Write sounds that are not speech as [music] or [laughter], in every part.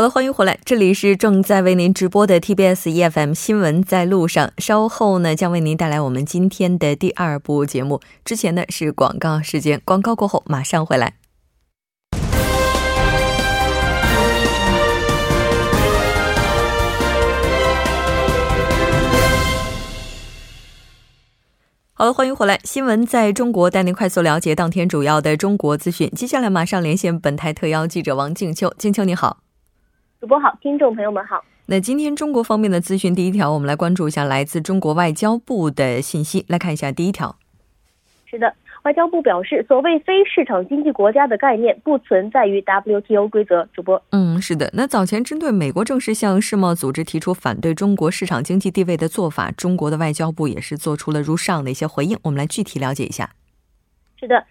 好的，欢迎回来，这里是正在为您直播的 TBS EFM 新闻在路上。稍后呢，将为您带来我们今天的第二部节目。之前呢是广告时间，广告过后马上回来。好的，欢迎回来，新闻在中国带您快速了解当天主要的中国资讯。接下来马上连线本台特邀记者王静秋，静秋你好。主播好，听众朋友们好。那今天中国方面的资讯，第一条，我们来关注一下来自中国外交部的信息。来看一下第一条。是的，外交部表示，所谓非市场经济国家的概念不存在于 WTO 规则。主播，嗯，是的。那早前针对美国正式向世贸组织提出反对中国市场经济地位的做法，中国的外交部也是做出了如上的一些回应。我们来具体了解一下。是的，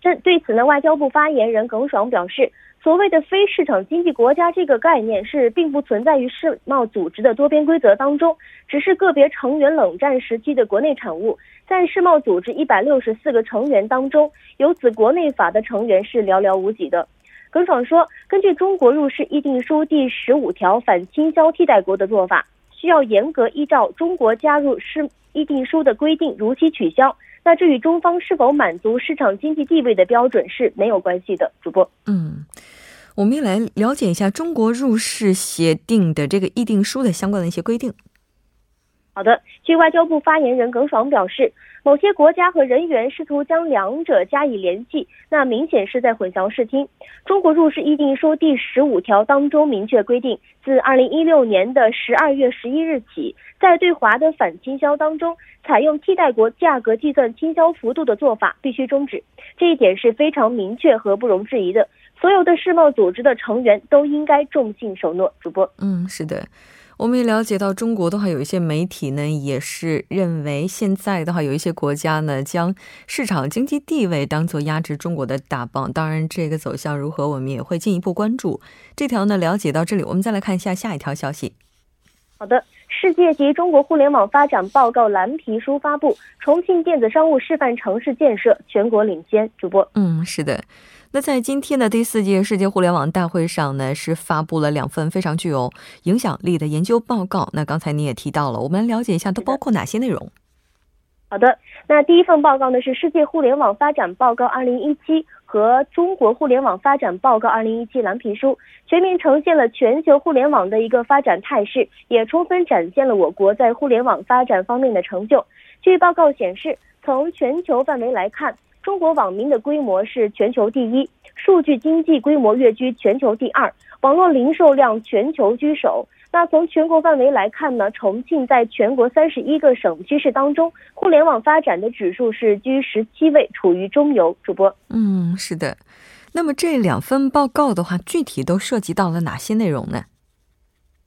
这对此呢，外交部发言人耿爽表示。所谓的非市场经济国家这个概念是并不存在于世贸组织的多边规则当中，只是个别成员冷战时期的国内产物。在世贸组织一百六十四个成员当中，有此国内法的成员是寥寥无几的。耿爽说，根据中国入世议定书第十五条反倾销替代国的做法，需要严格依照中国加入世议定书的规定如期取消。那这与中方是否满足市场经济地位的标准是没有关系的。主播，嗯，我们也来了解一下中国入世协定的这个议定书的相关的一些规定。好的，据外交部发言人耿爽表示，某些国家和人员试图将两者加以联系，那明显是在混淆视听。中国入世议定书第十五条当中明确规定，自二零一六年的十二月十一日起，在对华的反倾销当中，采用替代国价格计算倾销幅度的做法必须终止。这一点是非常明确和不容置疑的。所有的世贸组织的成员都应该重信守诺。主播，嗯，是的。我们也了解到，中国的话有一些媒体呢，也是认为现在的话有一些国家呢，将市场经济地位当做压制中国的大棒。当然，这个走向如何，我们也会进一步关注。这条呢，了解到这里，我们再来看一下下一条消息。好的，世界级中国互联网发展报告蓝皮书发布，重庆电子商务示范城市建设全国领先。主播，嗯，是的。那在今天的第四届世界互联网大会上呢，是发布了两份非常具有影响力的研究报告。那刚才你也提到了，我们了解一下都包括哪些内容？好的，那第一份报告呢是《世界互联网发展报告2017》和《中国互联网发展报告2017》蓝皮书，全面呈现了全球互联网的一个发展态势，也充分展现了我国在互联网发展方面的成就。据报告显示，从全球范围来看。中国网民的规模是全球第一，数据经济规模跃居全球第二，网络零售量全球居首。那从全国范围来看呢？重庆在全国三十一个省区市当中，互联网发展的指数是居十七位，处于中游。主播，嗯，是的。那么这两份报告的话，具体都涉及到了哪些内容呢？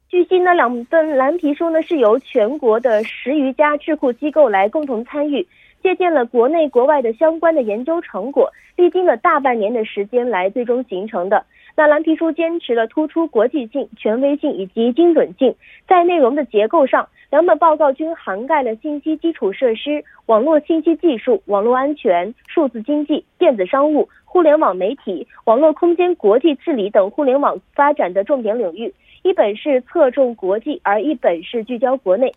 据悉呢，两份蓝皮书呢是由全国的十余家智库机构来共同参与。借鉴了国内国外的相关的研究成果，历经了大半年的时间来最终形成的。那蓝皮书坚持了突出国际性、权威性以及精准性，在内容的结构上，两本报告均涵盖了信息基础设施、网络信息技术、网络安全、数字经济、电子商务、互联网媒体、网络空间国际治理等互联网发展的重点领域。一本是侧重国际，而一本是聚焦国内。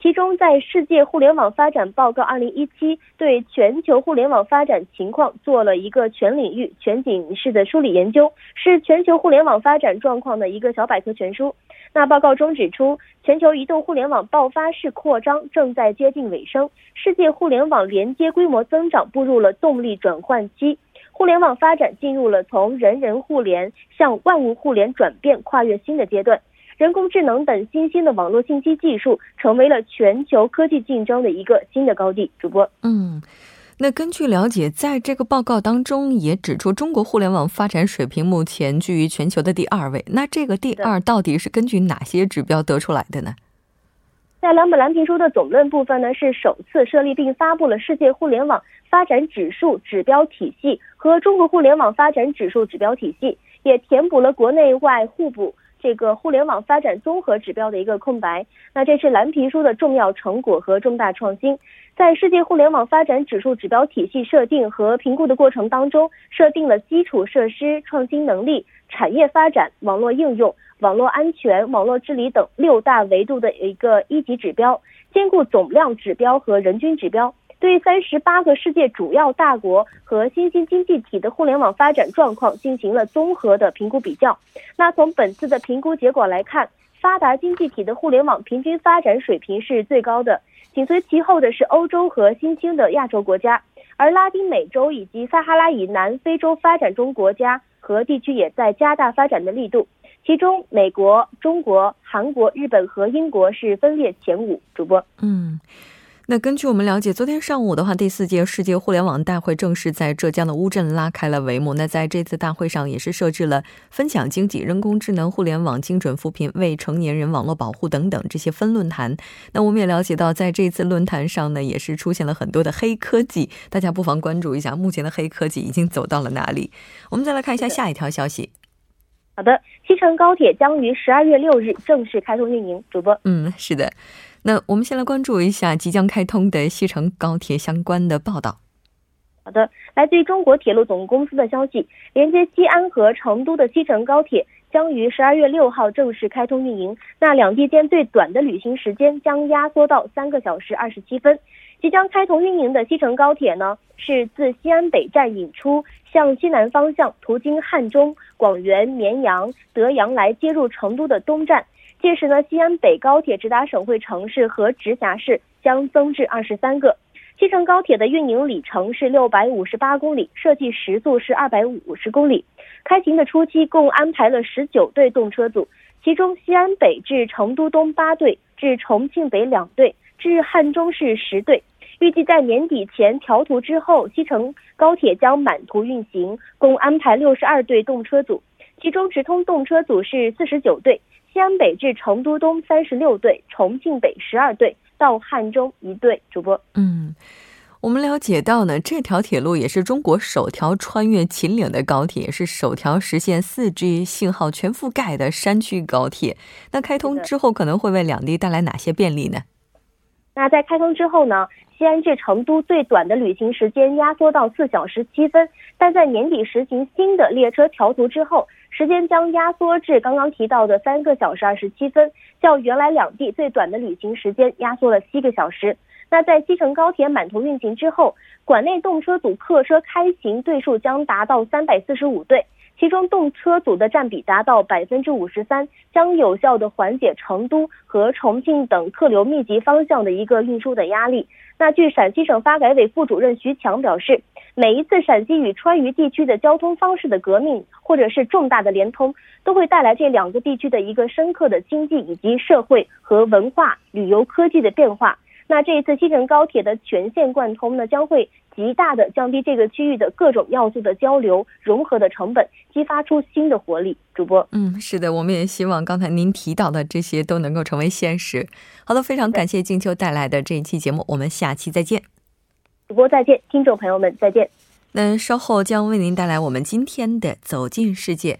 其中，在《世界互联网发展报告（二零一七）》对全球互联网发展情况做了一个全领域、全景式的梳理研究，是全球互联网发展状况的一个小百科全书。那报告中指出，全球移动互联网爆发式扩张正在接近尾声，世界互联网连接规模增长步入了动力转换期，互联网发展进入了从人人互联向万物互联转变跨越新的阶段。人工智能等新兴的网络信息技术成为了全球科技竞争的一个新的高地。主播，嗯，那根据了解，在这个报告当中也指出，中国互联网发展水平目前居于全球的第二位。那这个第二到底是根据哪些指标得出来的呢？在两本蓝皮书的总论部分呢，是首次设立并发布了世界互联网发展指数指标体系和中国互联网发展指数指标体系，也填补了国内外互补这个互联网发展综合指标的一个空白。那这是蓝皮书的重要成果和重大创新。在世界互联网发展指数指标体系设定和评估的过程当中，设定了基础设施创新能力、产业发展、网络应用。网络安全、网络治理等六大维度的一个一级指标，兼顾总量指标和人均指标，对三十八个世界主要大国和新兴经济体的互联网发展状况进行了综合的评估比较。那从本次的评估结果来看，发达经济体的互联网平均发展水平是最高的，紧随其后的是欧洲和新兴的亚洲国家，而拉丁美洲以及撒哈拉以南非洲发展中国家和地区也在加大发展的力度。其中，美国、中国、韩国、日本和英国是分列前五。主播，嗯，那根据我们了解，昨天上午的话，第四届世界互联网大会正式在浙江的乌镇拉开了帷幕。那在这次大会上，也是设置了分享经济、人工智能、互联网、精准扶贫、未成年人网络保护等等这些分论坛。那我们也了解到，在这次论坛上呢，也是出现了很多的黑科技，大家不妨关注一下，目前的黑科技已经走到了哪里。我们再来看一下下一条消息。好的，西成高铁将于十二月六日正式开通运营。主播，嗯，是的。那我们先来关注一下即将开通的西成高铁相关的报道。好的，来自于中国铁路总公司的消息，连接西安和成都的西成高铁将于十二月六号正式开通运营。那两地间最短的旅行时间将压缩到三个小时二十七分。即将开通运营的西成高铁呢，是自西安北站引出，向西南方向途经汉中、广元、绵阳、德阳来接入成都的东站。届时呢，西安北高铁直达省会城市和直辖市将增至二十三个。西成高铁的运营里程是六百五十八公里，设计时速是二百五十公里。开行的初期共安排了十九对动车组，其中西安北至成都东八对，至重庆北两对，至汉中市十对。预计在年底前调图之后，西成高铁将满图运行，共安排六十二对动车组，其中直通动车组是四十九对，西安北至成都东三十六对，重庆北十二对，到汉中一对。主播，嗯，我们了解到呢，这条铁路也是中国首条穿越秦岭的高铁，也是首条实现四 G 信号全覆盖的山区高铁。那开通之后，可能会为两地带来哪些便利呢？那在开通之后呢？西安至成都最短的旅行时间压缩到四小时七分，但在年底实行新的列车调图之后，时间将压缩至刚刚提到的三个小时二十七分，较原来两地最短的旅行时间压缩了七个小时。那在西成高铁满图运行之后，管内动车组客车开行对数将达到三百四十五对。其中动车组的占比达到百分之五十三，将有效的缓解成都和重庆等客流密集方向的一个运输的压力。那据陕西省发改委副主任徐强表示，每一次陕西与川渝地区的交通方式的革命，或者是重大的联通，都会带来这两个地区的一个深刻的经济以及社会和文化、旅游、科技的变化。那这一次西成高铁的全线贯通呢，将会极大的降低这个区域的各种要素的交流融合的成本，激发出新的活力。主播，嗯，是的，我们也希望刚才您提到的这些都能够成为现实。好的，非常感谢静秋带来的这一期节目，我们下期再见。主播再见，听众朋友们再见。那稍后将为您带来我们今天的走进世界。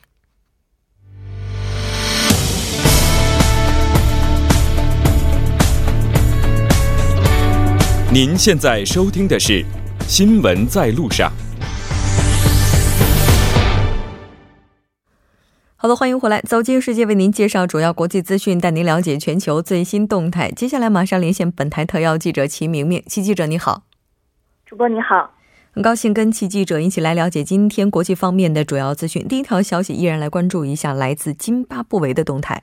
您现在收听的是《新闻在路上》。好的，欢迎回来，走进世界，为您介绍主要国际资讯，带您了解全球最新动态。接下来马上连线本台特邀记者齐明明，齐记者你好。主播你好，很高兴跟齐记者一起来了解今天国际方面的主要资讯。第一条消息，依然来关注一下来自津巴布韦的动态。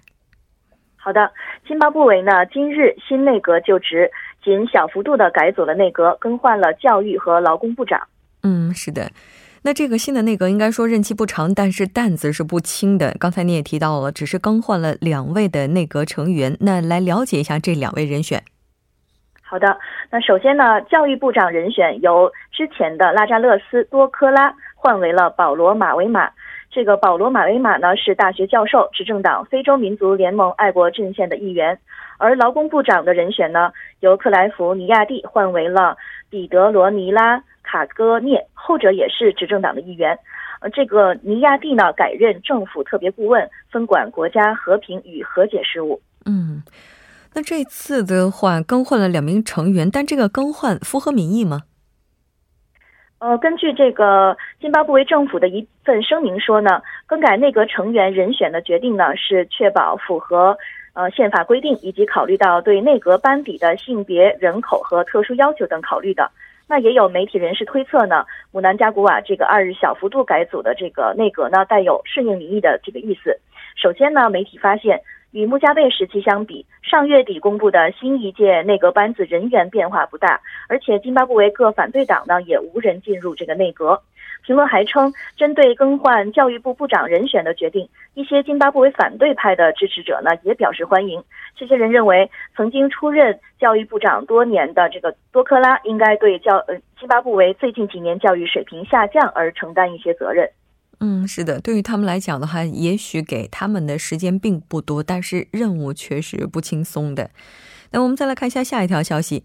好的，津巴布韦呢，今日新内阁就职。仅小幅度的改组了内阁，更换了教育和劳工部长。嗯，是的。那这个新的内阁应该说任期不长，但是担子是不轻的。刚才你也提到了，只是更换了两位的内阁成员。那来了解一下这两位人选。好的，那首先呢，教育部长人选由之前的拉扎勒斯多科拉换为了保罗马维马。这个保罗·马维马呢是大学教授，执政党非洲民族联盟爱国阵线的一员。而劳工部长的人选呢，由克莱弗·尼亚蒂换为了彼得罗·尼拉卡戈涅，后者也是执政党的一员。呃，这个尼亚蒂呢改任政府特别顾问，分管国家和平与和解事务。嗯，那这次的话更换了两名成员，但这个更换符合民意吗？呃，根据这个津巴布韦政府的一份声明说呢，更改内阁成员人选的决定呢是确保符合呃宪法规定，以及考虑到对内阁班底的性别、人口和特殊要求等考虑的。那也有媒体人士推测呢，姆南加古瓦这个二日小幅度改组的这个内阁呢，带有顺应民意的这个意思。首先呢，媒体发现。与穆加贝时期相比，上月底公布的新一届内阁班子人员变化不大，而且津巴布韦各反对党呢也无人进入这个内阁。评论还称，针对更换教育部部长人选的决定，一些津巴布韦反对派的支持者呢也表示欢迎。这些人认为，曾经出任教育部长多年的这个多克拉应该对教呃津巴布韦最近几年教育水平下降而承担一些责任。嗯，是的，对于他们来讲的话，也许给他们的时间并不多，但是任务确实不轻松的。那我们再来看一下下一条消息。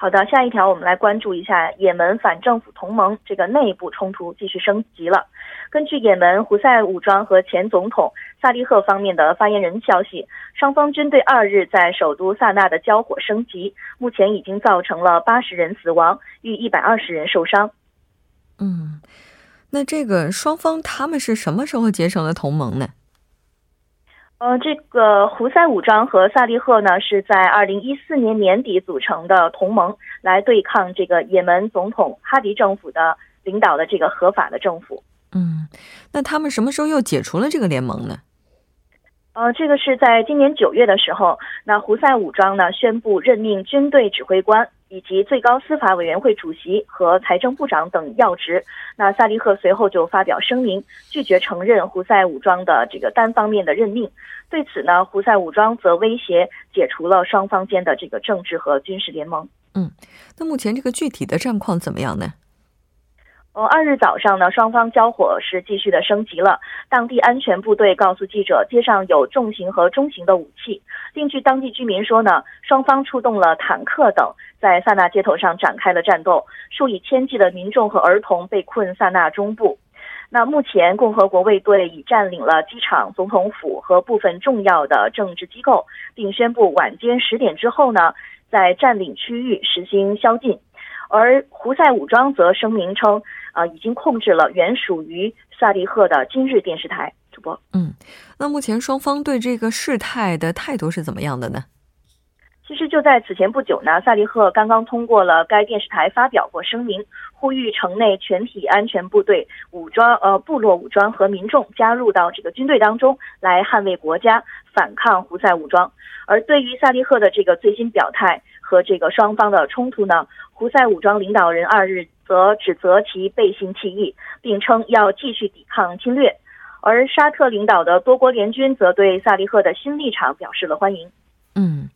好的，下一条我们来关注一下也门反政府同盟这个内部冲突继续升级了。根据也门胡塞武装和前总统萨利赫方面的发言人消息，双方军队二日在首都萨那的交火升级，目前已经造成了八十人死亡，逾一百二十人受伤。嗯。那这个双方他们是什么时候结成了同盟呢？呃，这个胡塞武装和萨利赫呢是在二零一四年年底组成的同盟，来对抗这个也门总统哈迪政府的领导的这个合法的政府。嗯，那他们什么时候又解除了这个联盟呢？呃，这个是在今年九月的时候，那胡塞武装呢宣布任命军队指挥官。以及最高司法委员会主席和财政部长等要职。那萨利赫随后就发表声明，拒绝承认胡塞武装的这个单方面的任命。对此呢，胡塞武装则威胁解除了双方间的这个政治和军事联盟。嗯，那目前这个具体的战况怎么样呢？呃，二日早上呢，双方交火是继续的升级了。当地安全部队告诉记者，街上有重型和中型的武器。另据当地居民说呢，双方出动了坦克等，在萨那街头上展开了战斗。数以千计的民众和儿童被困萨那中部。那目前，共和国卫队已占领了机场、总统府和部分重要的政治机构，并宣布晚间十点之后呢，在占领区域实行宵禁。而胡塞武装则声明称。啊，已经控制了原属于萨利赫的今日电视台。主播，嗯，那目前双方对这个事态的态度是怎么样的呢？其实就在此前不久呢，萨利赫刚刚通过了该电视台发表过声明，呼吁城内全体安全部队、武装呃部落武装和民众加入到这个军队当中来捍卫国家，反抗胡塞武装。而对于萨利赫的这个最新表态和这个双方的冲突呢，胡塞武装领导人二日。则指责其背信弃义，并称要继续抵抗侵略。而沙特领导的多国联军则对萨利赫的新立场表示了欢迎。嗯，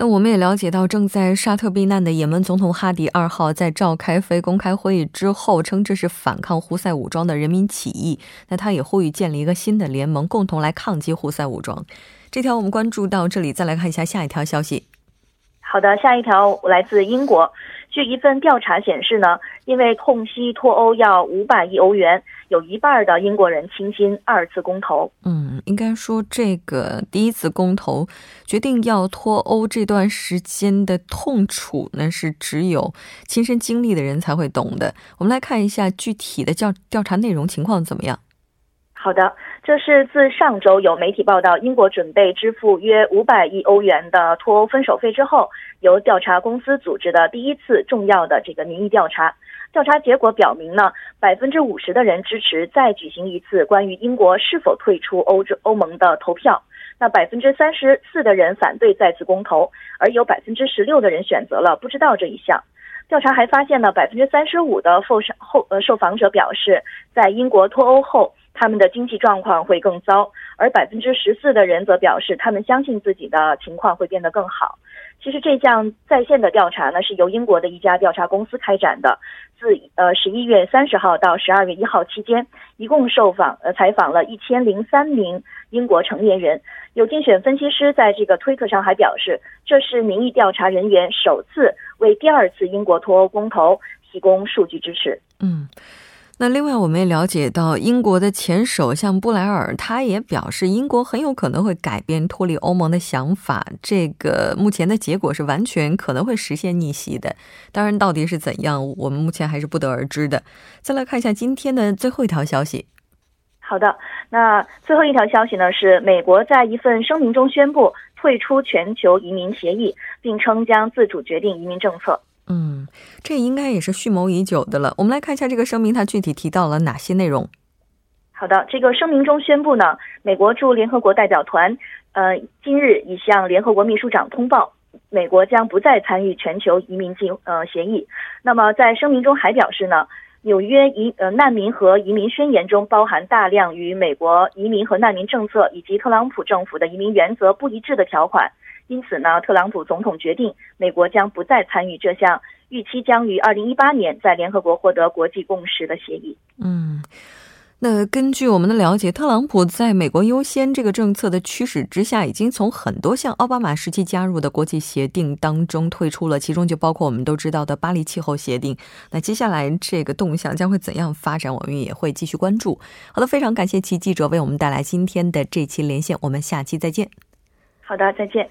那我们也了解到，正在沙特避难的也门总统哈迪二号在召开非公开会议之后，称这是反抗胡塞武装的人民起义。那他也呼吁建立一个新的联盟，共同来抗击胡塞武装。这条我们关注到这里，再来看一下下一条消息。好的，下一条来自英国。据一份调查显示呢，因为痛惜脱欧要五百亿欧元，有一半的英国人倾心二次公投。嗯，应该说这个第一次公投决定要脱欧这段时间的痛楚呢，是只有亲身经历的人才会懂的。我们来看一下具体的调调查内容情况怎么样。好的，这是自上周有媒体报道英国准备支付约五百亿欧元的脱欧分手费之后，由调查公司组织的第一次重要的这个民意调查。调查结果表明呢，百分之五十的人支持再举行一次关于英国是否退出欧洲欧盟的投票，那百分之三十四的人反对再次公投，而有百分之十六的人选择了不知道这一项。调查还发现呢，百分之三十五的受后呃受访者表示，在英国脱欧后。他们的经济状况会更糟，而百分之十四的人则表示他们相信自己的情况会变得更好。其实这项在线的调查呢，是由英国的一家调查公司开展的。自呃十一月三十号到十二月一号期间，一共受访呃采访了一千零三名英国成年人。有竞选分析师在这个推特上还表示，这是民意调查人员首次为第二次英国脱欧公投提供数据支持。嗯。那另外，我们也了解到，英国的前首相布莱尔他也表示，英国很有可能会改变脱离欧盟的想法。这个目前的结果是完全可能会实现逆袭的。当然，到底是怎样，我们目前还是不得而知的。再来看一下今天的最后一条消息。好的，那最后一条消息呢，是美国在一份声明中宣布退出全球移民协议，并称将自主决定移民政策。嗯，这应该也是蓄谋已久的了。我们来看一下这个声明，它具体提到了哪些内容？好的，这个声明中宣布呢，美国驻联合国代表团，呃，今日已向联合国秘书长通报，美国将不再参与全球移民计呃协议。那么在声明中还表示呢，纽约移呃难民和移民宣言中包含大量与美国移民和难民政策以及特朗普政府的移民原则不一致的条款。因此呢，特朗普总统决定，美国将不再参与这项预期将于二零一八年在联合国获得国际共识的协议。嗯，那根据我们的了解，特朗普在美国优先这个政策的驱使之下，已经从很多项奥巴马时期加入的国际协定当中退出了，其中就包括我们都知道的巴黎气候协定。那接下来这个动向将会怎样发展，我们也会继续关注。好的，非常感谢齐记者为我们带来今天的这期连线，我们下期再见。好的，再见。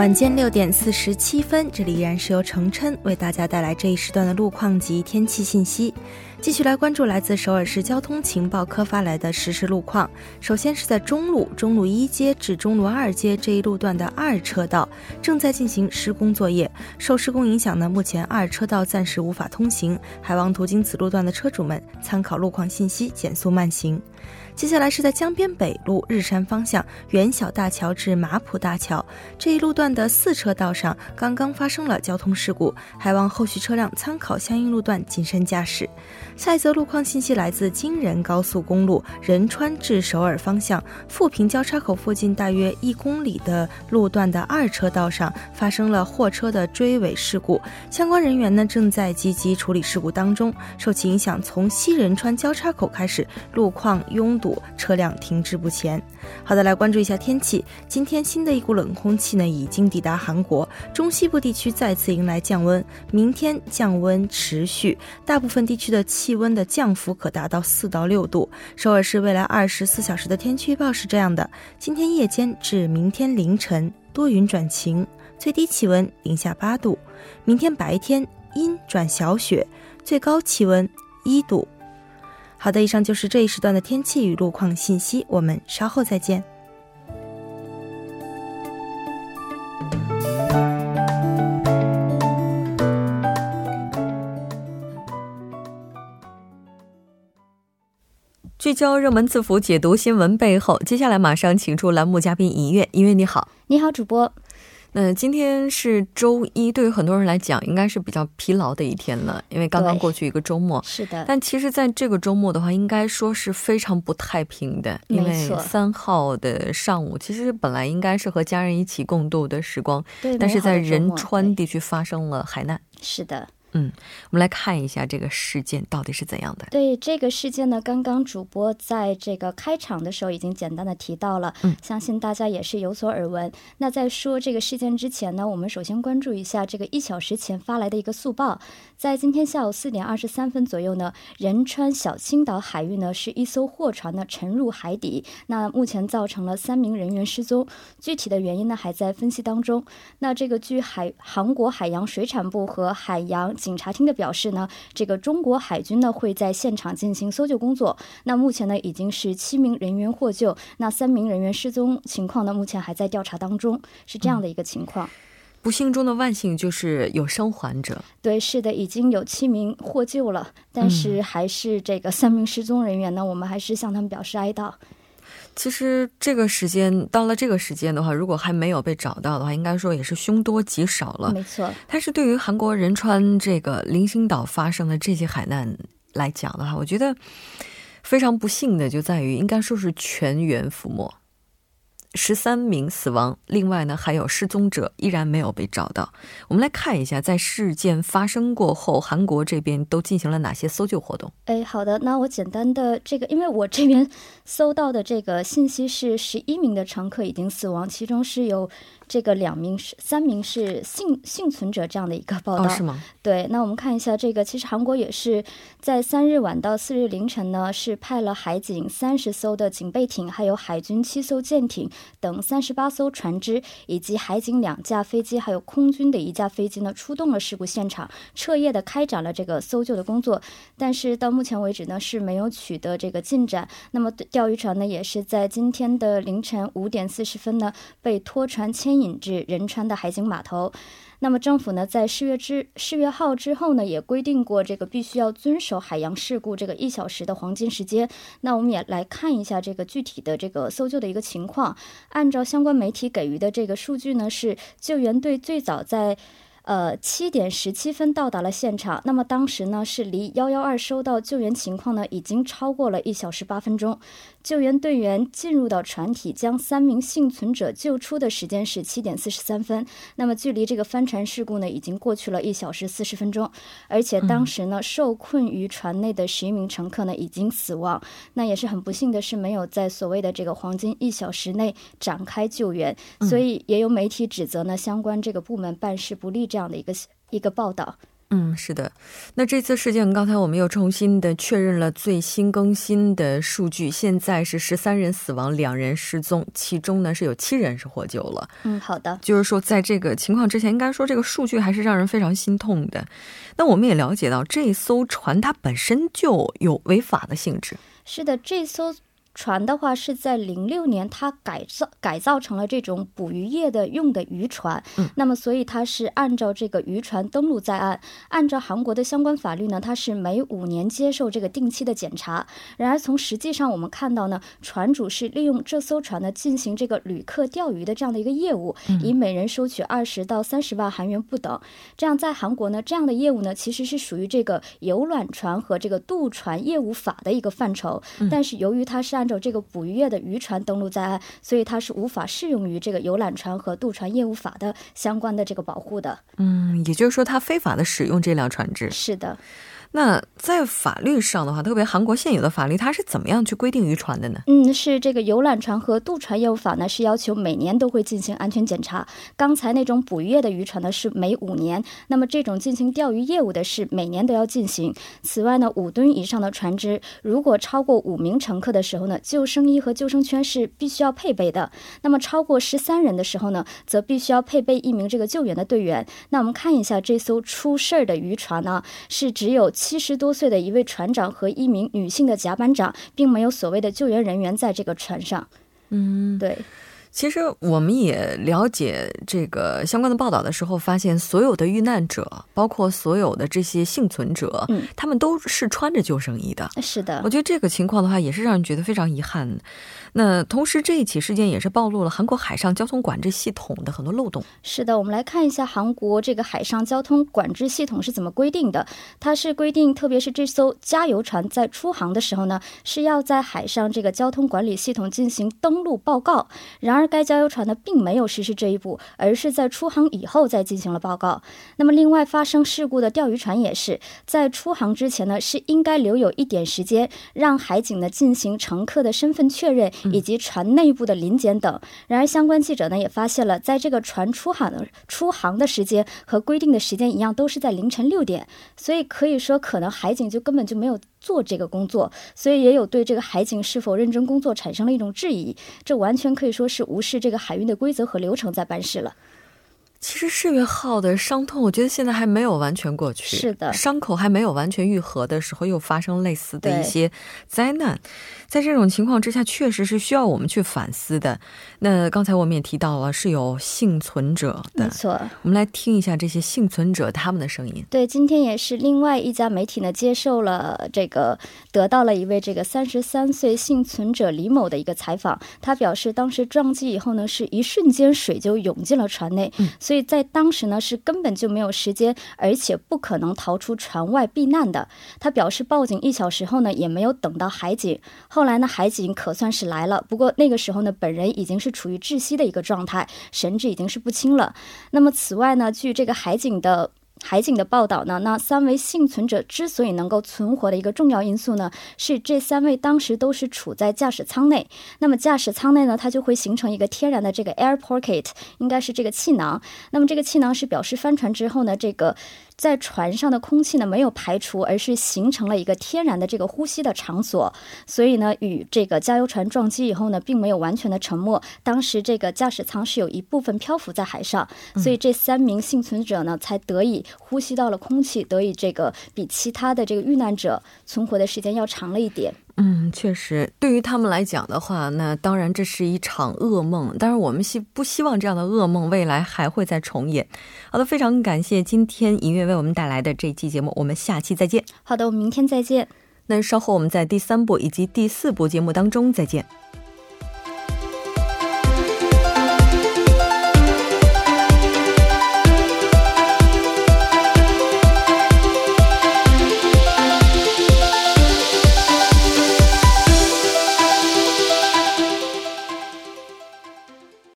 晚间六点四十七分，这里依然是由程琛为大家带来这一时段的路况及天气信息。继续来关注来自首尔市交通情报科发来的实时路况。首先是在中路中路一街至中路二街这一路段的二车道正在进行施工作业，受施工影响呢，目前二车道暂时无法通行，还望途经此路段的车主们参考路况信息减速慢行。接下来是在江边北路日山方向元小大桥至马浦大桥这一路段的四车道上，刚刚发生了交通事故，还望后续车辆参考相应路段谨慎驾驶。下一则路况信息来自京仁高速公路仁川至首尔方向富平交叉口附近大约一公里的路段的二车道上发生了货车的追尾事故，相关人员呢正在积极处理事故当中。受其影响，从西仁川交叉口开始，路况拥堵，车辆停滞不前。好的，来关注一下天气。今天新的一股冷空气呢已经抵达韩国，中西部地区再次迎来降温。明天降温持续，大部分地区的气。温的降幅可达到四到六度。首尔市未来二十四小时的天气预报是这样的：今天夜间至明天凌晨多云转晴，最低气温零下八度；明天白天阴转小雪，最高气温一度。好的，以上就是这一时段的天气与路况信息，我们稍后再见。聚焦热门字符，解读新闻背后。接下来马上请出栏目嘉宾一月，一月你好，你好主播。那今天是周一，对于很多人来讲，应该是比较疲劳的一天了，因为刚刚过去一个周末。是的。但其实，在这个周末的话，应该说是非常不太平的，因为三号的上午，其实本来应该是和家人一起共度的时光，但是在仁川地区发生了海难。是的。嗯，我们来看一下这个事件到底是怎样的。对这个事件呢，刚刚主播在这个开场的时候已经简单的提到了，嗯，相信大家也是有所耳闻。那在说这个事件之前呢，我们首先关注一下这个一小时前发来的一个速报，在今天下午四点二十三分左右呢，仁川小青岛海域呢是一艘货船呢沉入海底，那目前造成了三名人员失踪，具体的原因呢还在分析当中。那这个据海韩国海洋水产部和海洋警察厅的表示呢，这个中国海军呢会在现场进行搜救工作。那目前呢已经是七名人员获救，那三名人员失踪情况呢目前还在调查当中，是这样的一个情况。不幸中的万幸就是有生还者。对，是的，已经有七名获救了，但是还是这个三名失踪人员呢，我们还是向他们表示哀悼。其实这个时间到了这个时间的话，如果还没有被找到的话，应该说也是凶多吉少了。没错。但是对于韩国仁川这个零星岛发生的这些海难来讲的话，我觉得非常不幸的就在于，应该说是全员覆没。十三名死亡，另外呢还有失踪者依然没有被找到。我们来看一下，在事件发生过后，韩国这边都进行了哪些搜救活动？哎，好的，那我简单的这个，因为我这边 [laughs] 搜到的这个信息是十一名的乘客已经死亡，其中是有。这个两名是三名是幸幸存者这样的一个报道是吗？对，那我们看一下这个，其实韩国也是在三日晚到四日凌晨呢，是派了海警三十艘的警备艇，还有海军七艘舰艇等三十八艘船只，以及海警两架飞机，还有空军的一架飞机呢，出动了事故现场，彻夜的开展了这个搜救的工作。但是到目前为止呢，是没有取得这个进展。那么钓鱼船呢，也是在今天的凌晨五点四十分呢，被拖船牵。引至仁川的海景码头。那么政府呢，在四月之四月号之后呢，也规定过这个必须要遵守海洋事故这个一小时的黄金时间。那我们也来看一下这个具体的这个搜救的一个情况。按照相关媒体给予的这个数据呢，是救援队最早在。呃，七点十七分到达了现场。那么当时呢，是离幺幺二收到救援情况呢，已经超过了一小时八分钟。救援队员进入到船体，将三名幸存者救出的时间是七点四十三分。那么距离这个翻船事故呢，已经过去了一小时四十分钟。而且当时呢，受困于船内的十一名乘客呢，已经死亡。那也是很不幸的是，没有在所谓的这个黄金一小时内展开救援。所以也有媒体指责呢，相关这个部门办事不力。这样的一个一个报道，嗯，是的。那这次事件，刚才我们又重新的确认了最新更新的数据，现在是十三人死亡，两人失踪，其中呢是有七人是获救了。嗯，好的。就是说，在这个情况之前，应该说这个数据还是让人非常心痛的。那我们也了解到，这艘船它本身就有违法的性质。是的，这艘。船的话是在零六年，它改造改造成了这种捕鱼业的用的渔船。嗯，那么所以它是按照这个渔船登陆在岸，按照韩国的相关法律呢，它是每五年接受这个定期的检查。然而从实际上我们看到呢，船主是利用这艘船呢进行这个旅客钓鱼的这样的一个业务，以每人收取二十到三十万韩元不等。这样在韩国呢，这样的业务呢其实是属于这个游览船和这个渡船业务法的一个范畴。但是由于它是按照这个捕鱼业的渔船登陆在岸，所以它是无法适用于这个游览船和渡船业务法的相关的这个保护的。嗯，也就是说，他非法的使用这辆船只。是的。那在法律上的话，特别韩国现有的法律，它是怎么样去规定渔船的呢？嗯，是这个游览船和渡船业务法呢，是要求每年都会进行安全检查。刚才那种捕鱼业的渔船呢，是每五年；那么这种进行钓鱼业务的，是每年都要进行。此外呢，五吨以上的船只，如果超过五名乘客的时候呢，救生衣和救生圈是必须要配备的。那么超过十三人的时候呢，则必须要配备一名这个救援的队员。那我们看一下这艘出事儿的渔船呢，是只有。七十多岁的一位船长和一名女性的甲板长，并没有所谓的救援人员在这个船上。嗯，对。其实我们也了解这个相关的报道的时候，发现所有的遇难者，包括所有的这些幸存者，嗯，他们都是穿着救生衣的。是的，我觉得这个情况的话，也是让人觉得非常遗憾。那同时，这一起事件也是暴露了韩国海上交通管制系统的很多漏洞。是的，我们来看一下韩国这个海上交通管制系统是怎么规定的。它是规定，特别是这艘加油船在出航的时候呢，是要在海上这个交通管理系统进行登陆报告。然而，该加油船呢并没有实施这一步，而是在出航以后再进行了报告。那么，另外发生事故的钓鱼船也是在出航之前呢，是应该留有一点时间，让海警呢进行乘客的身份确认。以及船内部的临检等。然而，相关记者呢也发现了，在这个船出航的出航的时间和规定的时间一样，都是在凌晨六点。所以可以说，可能海警就根本就没有做这个工作。所以也有对这个海警是否认真工作产生了一种质疑。这完全可以说是无视这个海运的规则和流程在办事了。其实世月号的伤痛，我觉得现在还没有完全过去。是的，伤口还没有完全愈合的时候，又发生类似的一些灾难。在这种情况之下，确实是需要我们去反思的。那刚才我们也提到了，是有幸存者的，没错。我们来听一下这些幸存者他们的声音。对，今天也是另外一家媒体呢接受了这个，得到了一位这个三十三岁幸存者李某的一个采访。他表示，当时撞击以后呢，是一瞬间水就涌进了船内。嗯。所以在当时呢，是根本就没有时间，而且不可能逃出船外避难的。他表示，报警一小时后呢，也没有等到海警。后后来呢，海警可算是来了，不过那个时候呢，本人已经是处于窒息的一个状态，神志已经是不清了。那么此外呢，据这个海警的。海警的报道呢，那三位幸存者之所以能够存活的一个重要因素呢，是这三位当时都是处在驾驶舱内。那么驾驶舱内呢，它就会形成一个天然的这个 air pocket，应该是这个气囊。那么这个气囊是表示翻船之后呢，这个。在船上的空气呢没有排除，而是形成了一个天然的这个呼吸的场所，所以呢，与这个加油船撞击以后呢，并没有完全的沉没。当时这个驾驶舱是有一部分漂浮在海上，所以这三名幸存者呢才得以呼吸到了空气，得以这个比其他的这个遇难者存活的时间要长了一点。嗯，确实，对于他们来讲的话，那当然这是一场噩梦。但是我们希不希望这样的噩梦未来还会再重演？好的，非常感谢今天音乐为我们带来的这期节目，我们下期再见。好的，我们明天再见。那稍后我们在第三部以及第四部节目当中再见。